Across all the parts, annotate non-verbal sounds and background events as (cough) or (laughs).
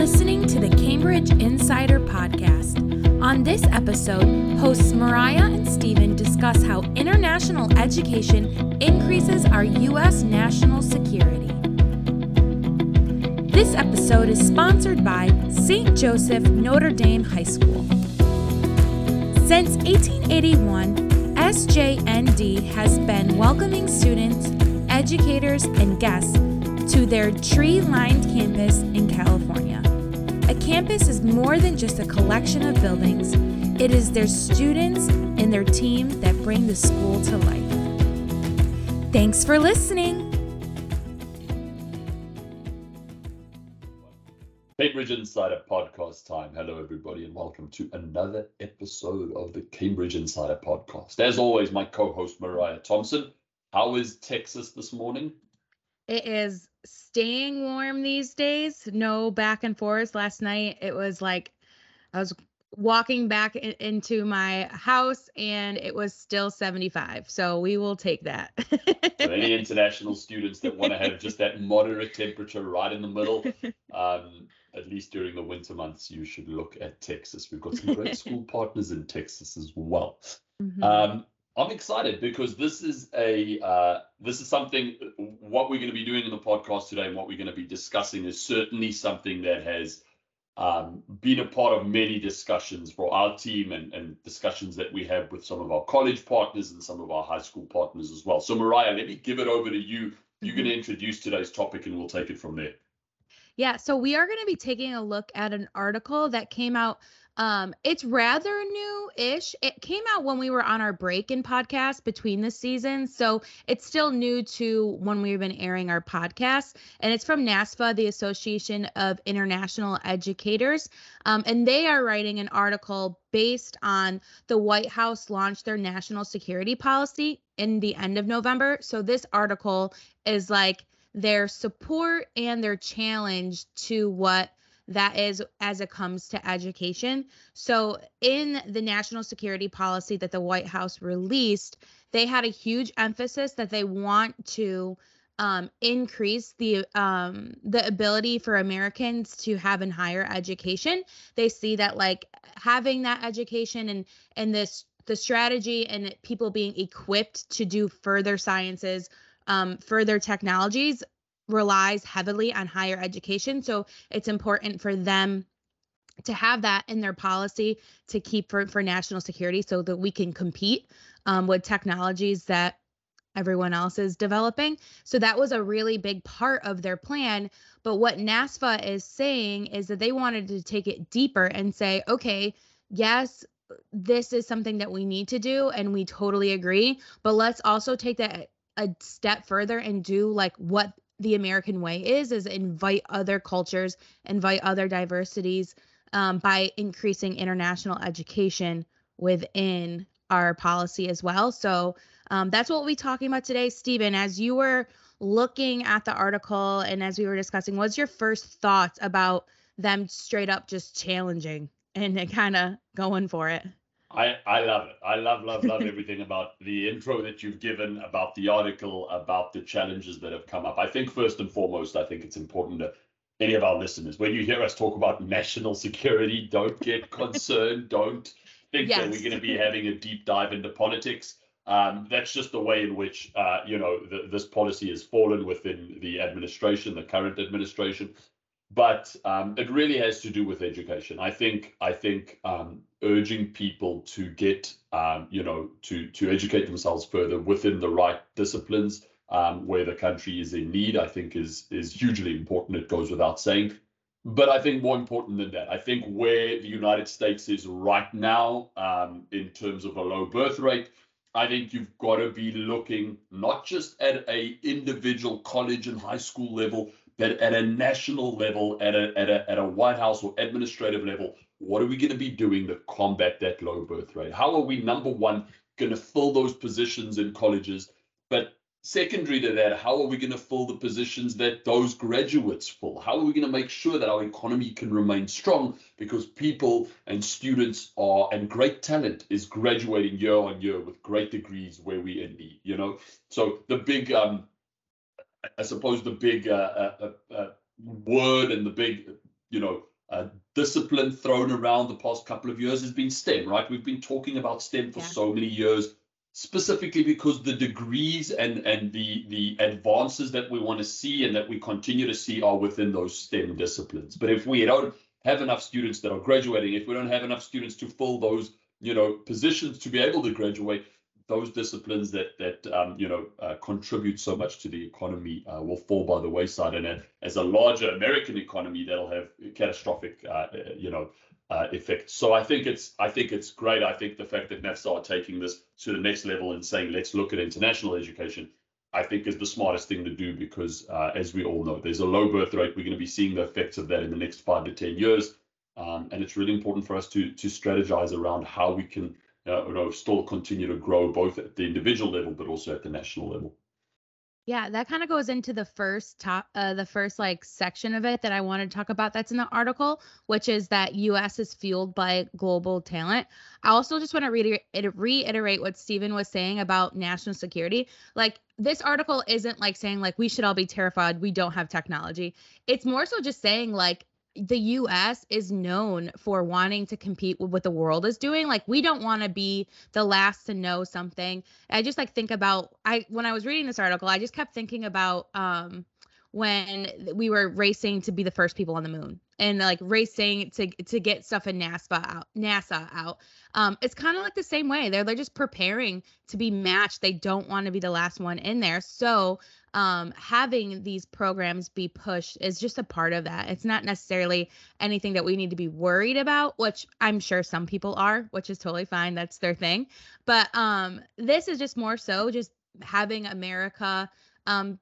listening to the Cambridge Insider Podcast. On this episode, hosts Mariah and Stephen discuss how international education increases our U.S. national security. This episode is sponsored by St. Joseph Notre Dame High School. Since 1881, SJND has been welcoming students, educators, and guests to their tree lined campus in California. A campus is more than just a collection of buildings, it is their students and their team that bring the school to life. Thanks for listening. Cambridge Insider podcast time. Hello, everybody, and welcome to another episode of the Cambridge Insider podcast. As always, my co host Mariah Thompson. How is Texas this morning? It is staying warm these days. No back and forth. Last night it was like I was walking back in, into my house and it was still 75. So we will take that. For any (laughs) international students that want to have just that moderate temperature right in the middle, (laughs) um, at least during the winter months, you should look at Texas. We've got some great (laughs) school partners in Texas as well. Mm-hmm. Um, I'm excited because this is a uh, this is something. What we're going to be doing in the podcast today, and what we're going to be discussing, is certainly something that has um, been a part of many discussions for our team and, and discussions that we have with some of our college partners and some of our high school partners as well. So, Mariah, let me give it over to you. You're going to introduce today's topic, and we'll take it from there. Yeah, so we are going to be taking a look at an article that came out um, it's rather new-ish. It came out when we were on our break in podcast between the seasons, so it's still new to when we've been airing our podcast. And it's from NASFA, the Association of International Educators, um, and they are writing an article based on the White House launched their national security policy in the end of November. So this article is like their support and their challenge to what that is as it comes to education. So, in the national security policy that the White House released, they had a huge emphasis that they want to um, increase the um, the ability for Americans to have in higher education. They see that like having that education and and this the strategy and people being equipped to do further sciences, um, further technologies relies heavily on higher education. So it's important for them to have that in their policy to keep for, for national security so that we can compete um, with technologies that everyone else is developing. So that was a really big part of their plan. But what NASFA is saying is that they wanted to take it deeper and say, okay, yes, this is something that we need to do and we totally agree, but let's also take that a step further and do like what the American way is is invite other cultures, invite other diversities um, by increasing international education within our policy as well. So um, that's what we'll be talking about today, Stephen. As you were looking at the article and as we were discussing, what's your first thoughts about them straight up just challenging and (laughs) kind of going for it? I, I love it. I love, love, love everything about the intro that you've given, about the article, about the challenges that have come up. I think first and foremost, I think it's important to any of our listeners, when you hear us talk about national security, don't get concerned. don't think yes. that we're going to be having a deep dive into politics. Um, that's just the way in which uh, you know the, this policy has fallen within the administration, the current administration but um, it really has to do with education. I think I think um, urging people to get um, you know to to educate themselves further within the right disciplines um, where the country is in need. I think is is hugely important. It goes without saying. But I think more important than that, I think where the United States is right now um, in terms of a low birth rate, I think you've got to be looking not just at a individual college and high school level, but at a national level, at a, at a, at a White House or administrative level, what are we going to be doing to combat that low birth rate? How are we, number one, going to fill those positions in colleges? But secondary to that, how are we going to fill the positions that those graduates fill? How are we going to make sure that our economy can remain strong because people and students are and great talent is graduating year on year with great degrees where we in need, you know? So the big um I suppose the big uh, uh, uh, uh, word and the big, you know, uh, discipline thrown around the past couple of years has been STEM, right? We've been talking about STEM for yeah. so many years, specifically because the degrees and and the the advances that we want to see and that we continue to see are within those STEM disciplines. But if we don't have enough students that are graduating, if we don't have enough students to fill those you know positions to be able to graduate, those disciplines that that um, you know uh, contribute so much to the economy uh, will fall by the wayside, and as a larger American economy, that'll have catastrophic uh, you know uh, effects. So I think it's I think it's great. I think the fact that NAFSA are taking this to the next level and saying let's look at international education, I think is the smartest thing to do because uh, as we all know, there's a low birth rate. We're going to be seeing the effects of that in the next five to ten years, um, and it's really important for us to to strategize around how we can uh, still continue to grow both at the individual level but also at the national level. Yeah, that kind of goes into the first top, uh, the first like section of it that I want to talk about. That's in the article, which is that U.S. is fueled by global talent. I also just want to reiter- reiterate what Stephen was saying about national security. Like this article isn't like saying like we should all be terrified we don't have technology. It's more so just saying like the US is known for wanting to compete with what the world is doing. Like we don't want to be the last to know something. I just like think about I when I was reading this article, I just kept thinking about um when we were racing to be the first people on the moon and like racing to to get stuff in NASA out NASA out. Um, it's kind of like the same way. They're they're just preparing to be matched. They don't want to be the last one in there. So um, having these programs be pushed is just a part of that. It's not necessarily anything that we need to be worried about, which I'm sure some people are, which is totally fine. That's their thing. But um, this is just more so just having America um,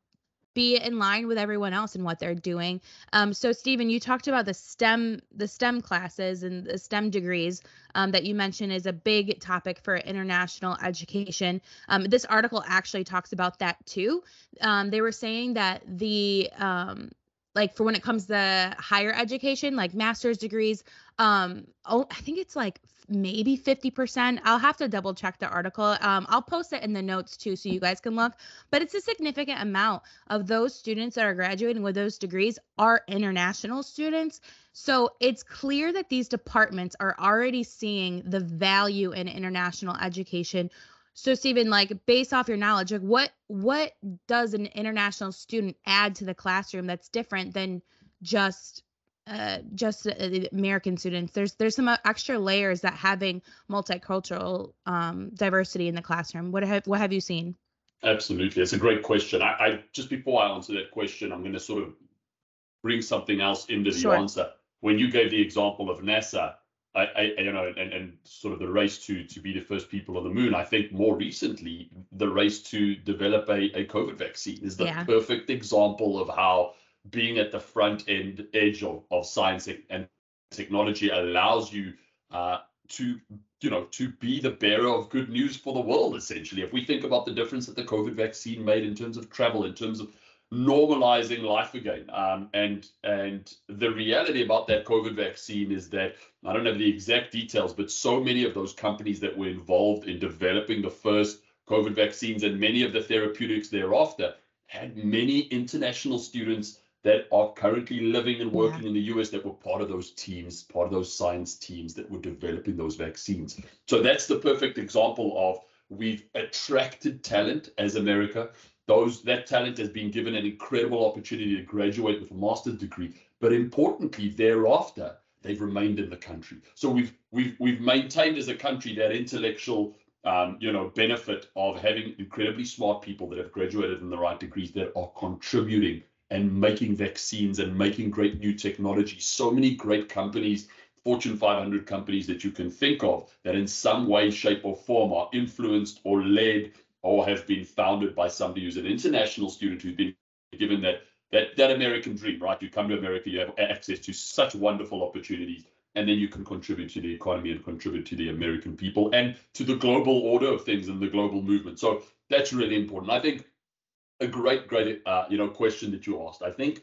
be in line with everyone else and what they're doing. Um, so Stephen, you talked about the STEM the STEM classes and the STEM degrees um, that you mentioned is a big topic for international education. Um, this article actually talks about that too. Um, they were saying that the um, like for when it comes to higher education, like master's degrees, um, oh, I think it's like maybe 50%. I'll have to double check the article. Um, I'll post it in the notes too so you guys can look. But it's a significant amount of those students that are graduating with those degrees are international students. So it's clear that these departments are already seeing the value in international education. So Stephen, like based off your knowledge, like what what does an international student add to the classroom that's different than just uh, just uh, American students. There's there's some uh, extra layers that having multicultural um, diversity in the classroom. What have what have you seen? Absolutely, it's a great question. I, I just before I answer that question, I'm going to sort of bring something else into the sure. answer. When you gave the example of NASA, I, I, you know, and, and sort of the race to to be the first people on the moon. I think more recently, the race to develop a, a COVID vaccine is the yeah. perfect example of how being at the front end edge of, of science and technology allows you uh, to you know to be the bearer of good news for the world essentially. If we think about the difference that the covid vaccine made in terms of travel in terms of normalizing life again um, and and the reality about that covid vaccine is that i don't have the exact details but so many of those companies that were involved in developing the first covid vaccines and many of the therapeutics thereafter had many international students that are currently living and working yeah. in the US that were part of those teams, part of those science teams that were developing those vaccines. So that's the perfect example of we've attracted talent as America. Those that talent has been given an incredible opportunity to graduate with a master's degree, but importantly, thereafter they've remained in the country. So we've we've we've maintained as a country that intellectual um, you know benefit of having incredibly smart people that have graduated in the right degrees that are contributing and making vaccines and making great new technology. So many great companies, Fortune 500 companies that you can think of that in some way, shape, or form are influenced or led or have been founded by somebody who's an international student who's been given that that that American dream, right? You come to America, you have access to such wonderful opportunities, and then you can contribute to the economy and contribute to the American people and to the global order of things and the global movement. So that's really important. I think a great, great, uh, you know, question that you asked. I think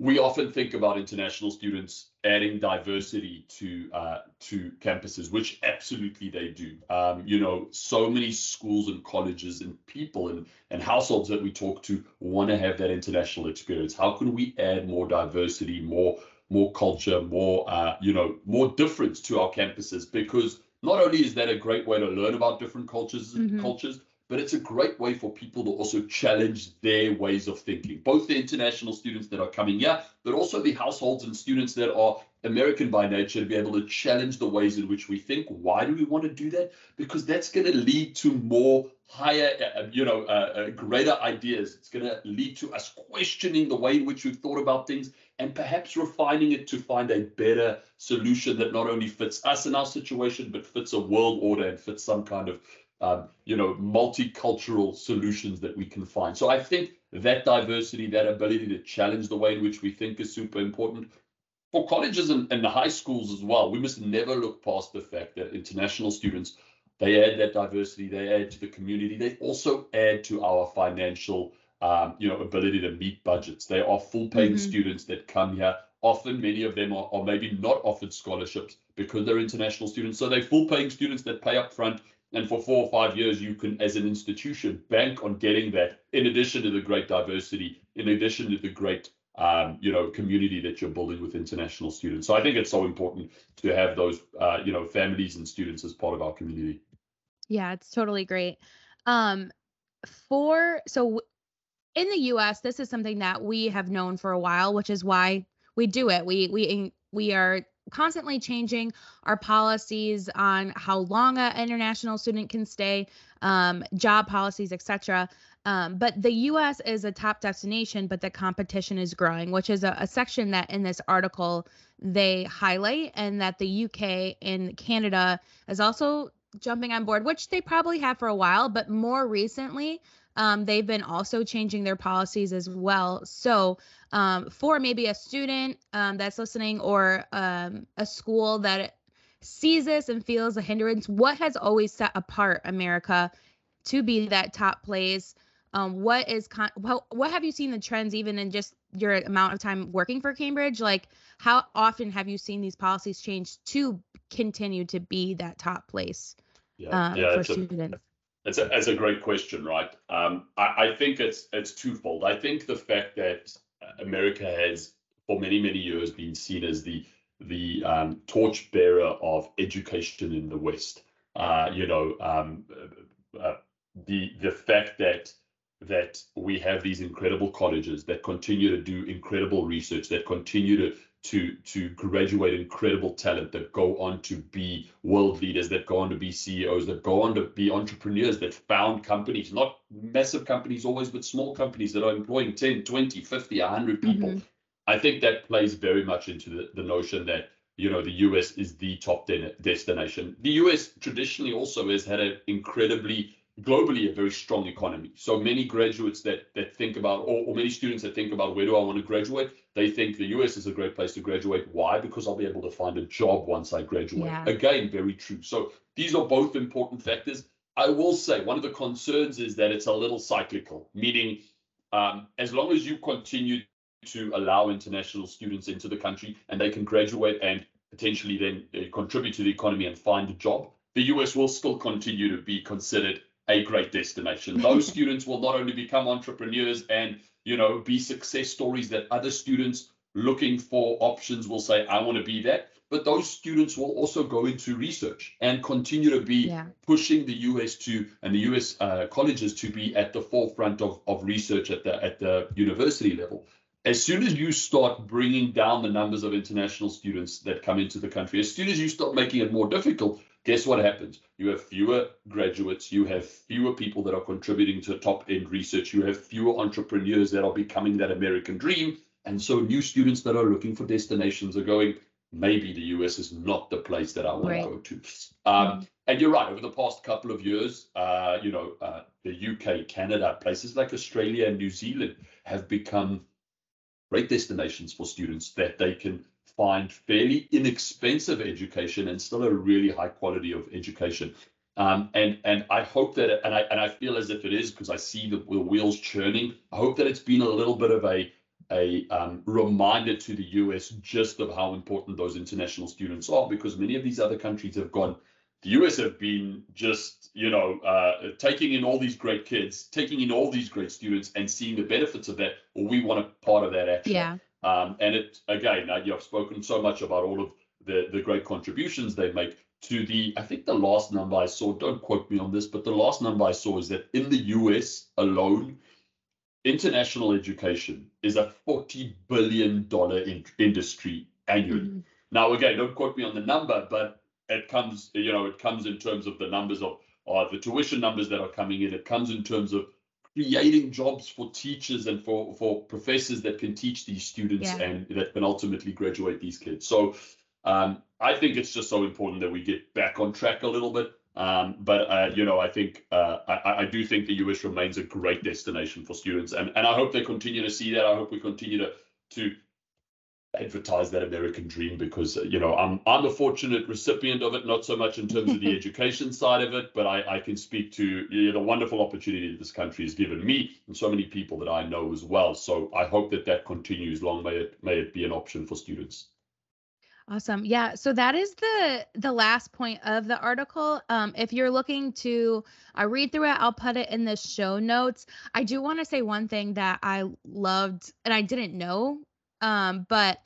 we often think about international students adding diversity to uh, to campuses, which absolutely they do. Um, you know, so many schools and colleges and people and and households that we talk to want to have that international experience. How can we add more diversity, more more culture, more uh, you know, more difference to our campuses because not only is that a great way to learn about different cultures Mhm. cultures, but it's a great way for people to also challenge their ways of thinking, both the international students that are coming here, but also the households and students that are American by nature to be able to challenge the ways in which we think. Why do we want to do that? Because that's going to lead to more higher, uh, uh, you know, uh, uh, greater ideas. It's going to lead to us questioning the way in which we've thought about things and perhaps refining it to find a better solution that not only fits us in our situation, but fits a world order and fits some kind of um, you know, multicultural solutions that we can find. So I think that diversity, that ability to challenge the way in which we think is super important. For colleges and, and high schools as well, we must never look past the fact that international students, they add that diversity, they add to the community, they also add to our financial um, you know, ability to meet budgets. They are full-paying Mhm. students that come here. Often, many of them are, are maybe not offered scholarships because they're international students. So they're full-paying students that pay up front and for four or five years, you can, as an institution, bank on getting that. In addition to the great diversity, in addition to the great, um, you know, community that you're building with international students. So I think it's so important to have those, uh, you know, families and students as part of our community. Yeah, it's totally great. Um, for so in the US, this is something that we have known for a while, which is why we do it. We we we are constantly changing our policies on how long an international student can stay, um, job policies, etc. Um, but the U.S. is a top destination, but the competition is growing, which is a, a section that in this article they highlight, and that the U.K. and Canada is also jumping on board, which they probably have for a while, but more recently, um, they've been also changing their policies as well. So, um, for maybe a student um, that's listening or um, a school that sees this and feels a hindrance, what has always set apart America to be that top place? Um, what is con- what, what have you seen the trends even in just your amount of time working for Cambridge? Like, how often have you seen these policies change to continue to be that top place Yeah, um, yeah, for students? a, It's a, it's a great question, right? Um, I, I think it's it's twofold. I think the fact that America has, for many many years, been seen as the the um, torchbearer of education in the West. Uh, you know, um, uh, the the fact that that we have these incredible colleges that continue to do incredible research, that continue to to to graduate incredible talent that go on to be world leaders that go on to be CEOs that go on to be entrepreneurs that found companies not massive companies always but small companies that are employing 10 20 50 100 people Mhm. I think that plays very much into the, the notion that you know the US is the top de- destination the US traditionally also has had an incredibly globally a very strong economy. So many graduates that that think about, or, or, many students that think about where do I want to graduate, they think the US is a great place to graduate. Why? Because I'll be able to find a job once I graduate. Yeah. Again, very true. So these are both important factors. I will say one of the concerns is that it's a little cyclical, meaning um, as long as you continue to allow international students into the country and they can graduate and potentially then uh, contribute to the economy and find a job, the US will still continue to be considered a great destination. Those (laughs) students will not only become entrepreneurs and you know be success stories that other students looking for options will say, I want to be that. But those students will also go into research and continue to be Yeah. pushing the US to and the US uh, colleges to be at the forefront of, of research at the at the university level. As soon as you start bringing down the numbers of international students that come into the country, as soon as you start making it more difficult, guess what happens? You have fewer graduates, you have fewer people that are contributing to top end research, you have fewer entrepreneurs that are becoming that American dream. And so new students that are looking for destinations are going, maybe the US is not the place that I want Right. to go to. Um, and you're right, over the past couple of years, uh, you know, uh, the UK, Canada, places like Australia and New Zealand have become great destinations for students that they can find fairly inexpensive education and still a really high quality of education. Um, and and I hope that and I and I feel as if it is because I see the, the wheels churning. I hope that it's been a little bit of a a um, reminder to the US just of how important those international students are because many of these other countries have gone. The US have been just you know uh, taking in all these great kids, taking in all these great students, and seeing the benefits of that. Well, we want a part of that action. Yeah. Um, and it again, uh, you've spoken so much about all of the the great contributions they make to the. I think the last number I saw. Don't quote me on this, but the last number I saw is that in the U.S. alone, international education is a forty billion dollar in- industry annually. Mm-hmm. Now, again, don't quote me on the number, but it comes, you know, it comes in terms of the numbers of uh, the tuition numbers that are coming in. It comes in terms of creating jobs for teachers and for for professors that can teach these students yeah. and that can ultimately graduate these kids. So um, I think it's just so important that we get back on track a little bit. Um, but uh, you know, I think uh, I, I, do think the US remains a great destination for students, and and I hope they continue to see that. I hope we continue to to advertise that American dream because you know I'm I'm a fortunate recipient of it, not so much in terms of the (laughs) education side of it, but I, I can speak to you know, the wonderful opportunity that this country has given me and so many people that I know as well. So I hope that that continues. Long may it may it be an option for students. Awesome. Yeah. So that is the the last point of the article. Um, if you're looking to I uh, read through it, I'll put it in the show notes. I do want to say one thing that I loved and I didn't know um, but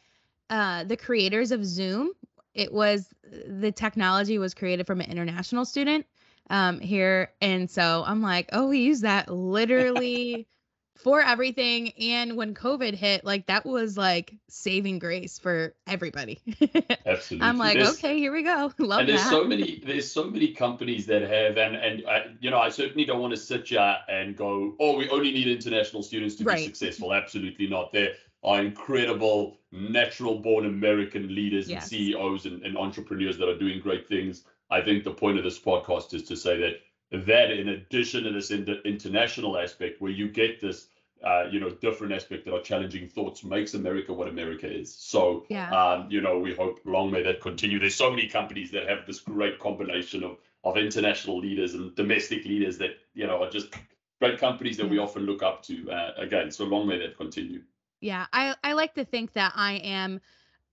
uh, the creators of Zoom, it was the technology was created from an international student um, here, and so I'm like, oh, we use that literally (laughs) for everything. And when COVID hit, like that was like saving grace for everybody. (laughs) Absolutely, I'm like, there's, okay, here we go. (laughs) Love and there's that. so many, there's so many companies that have, and and I, you know, I certainly don't want to sit here and go, oh, we only need international students to right. be successful. Absolutely not. There are incredible natural born American leaders yes. and CEOs and, and, entrepreneurs that are doing great things. I think the point of this podcast is to say that that in addition to this international aspect where you get this uh, you know different aspect that are challenging thoughts makes America what America is. So yeah. um, you know we hope long may that continue. There's so many companies that have this great combination of of international leaders and domestic leaders that you know are just great companies that we often look up to. Uh, again, so long may that continue. Yeah, I I like to think that I am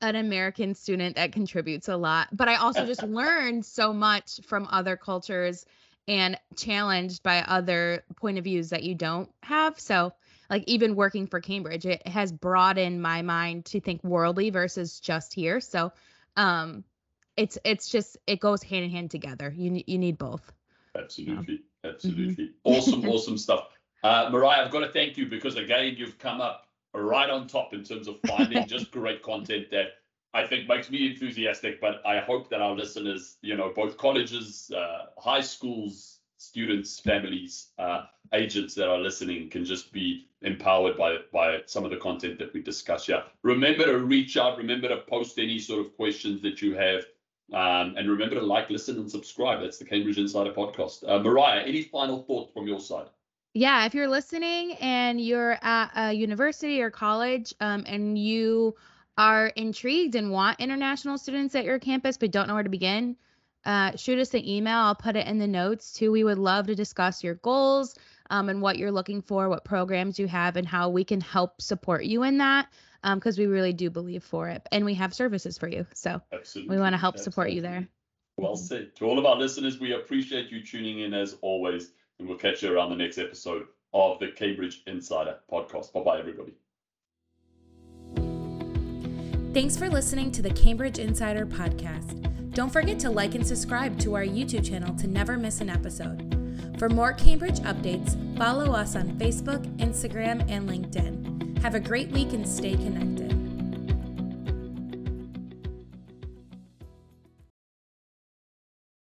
an American student that contributes a lot, but I also just (laughs) learned so much from other cultures and challenged by other point of views that you don't have. So, like even working for Cambridge, it has broadened my mind to think worldly versus just here. So, um it's it's just it goes hand in hand together. You you need both. Absolutely. Absolutely. Mm-hmm. Awesome (laughs) awesome stuff. Uh, Mariah, I've got to thank you because again, you've come up right on top in terms of finding (laughs) just great content that I think makes me enthusiastic. But I hope that our listeners, you know, both colleges, uh, high schools, students, families, uh, agents that are listening can just be empowered by by some of the content that we discuss here. Remember to reach out. Remember to post any sort of questions that you have. Um, and remember to like, listen, and subscribe. That's the Cambridge Insider podcast. Uh, Mariah, any final thoughts from your side? Yeah, if you're listening and you're at a university or college um, and you are intrigued and want international students at your campus but don't know where to begin, uh, shoot us an email. I'll put it in the notes too. We would love to discuss your goals um, and what you're looking for, what programs you have, and how we can help support you in that because um, we really do believe for it. And we have services for you. So Absolutely. we want to help Absolutely. support you there. Well said. To all of our listeners, we appreciate you tuning in as always and we'll catch you around the next episode of the Cambridge Insider podcast. Bye bye, everybody. Thanks for listening to the Cambridge Insider podcast. Don't forget to like and subscribe to our YouTube channel to never miss an episode. For more Cambridge updates, follow us on Facebook, Instagram, and LinkedIn. Have a great week and stay connected.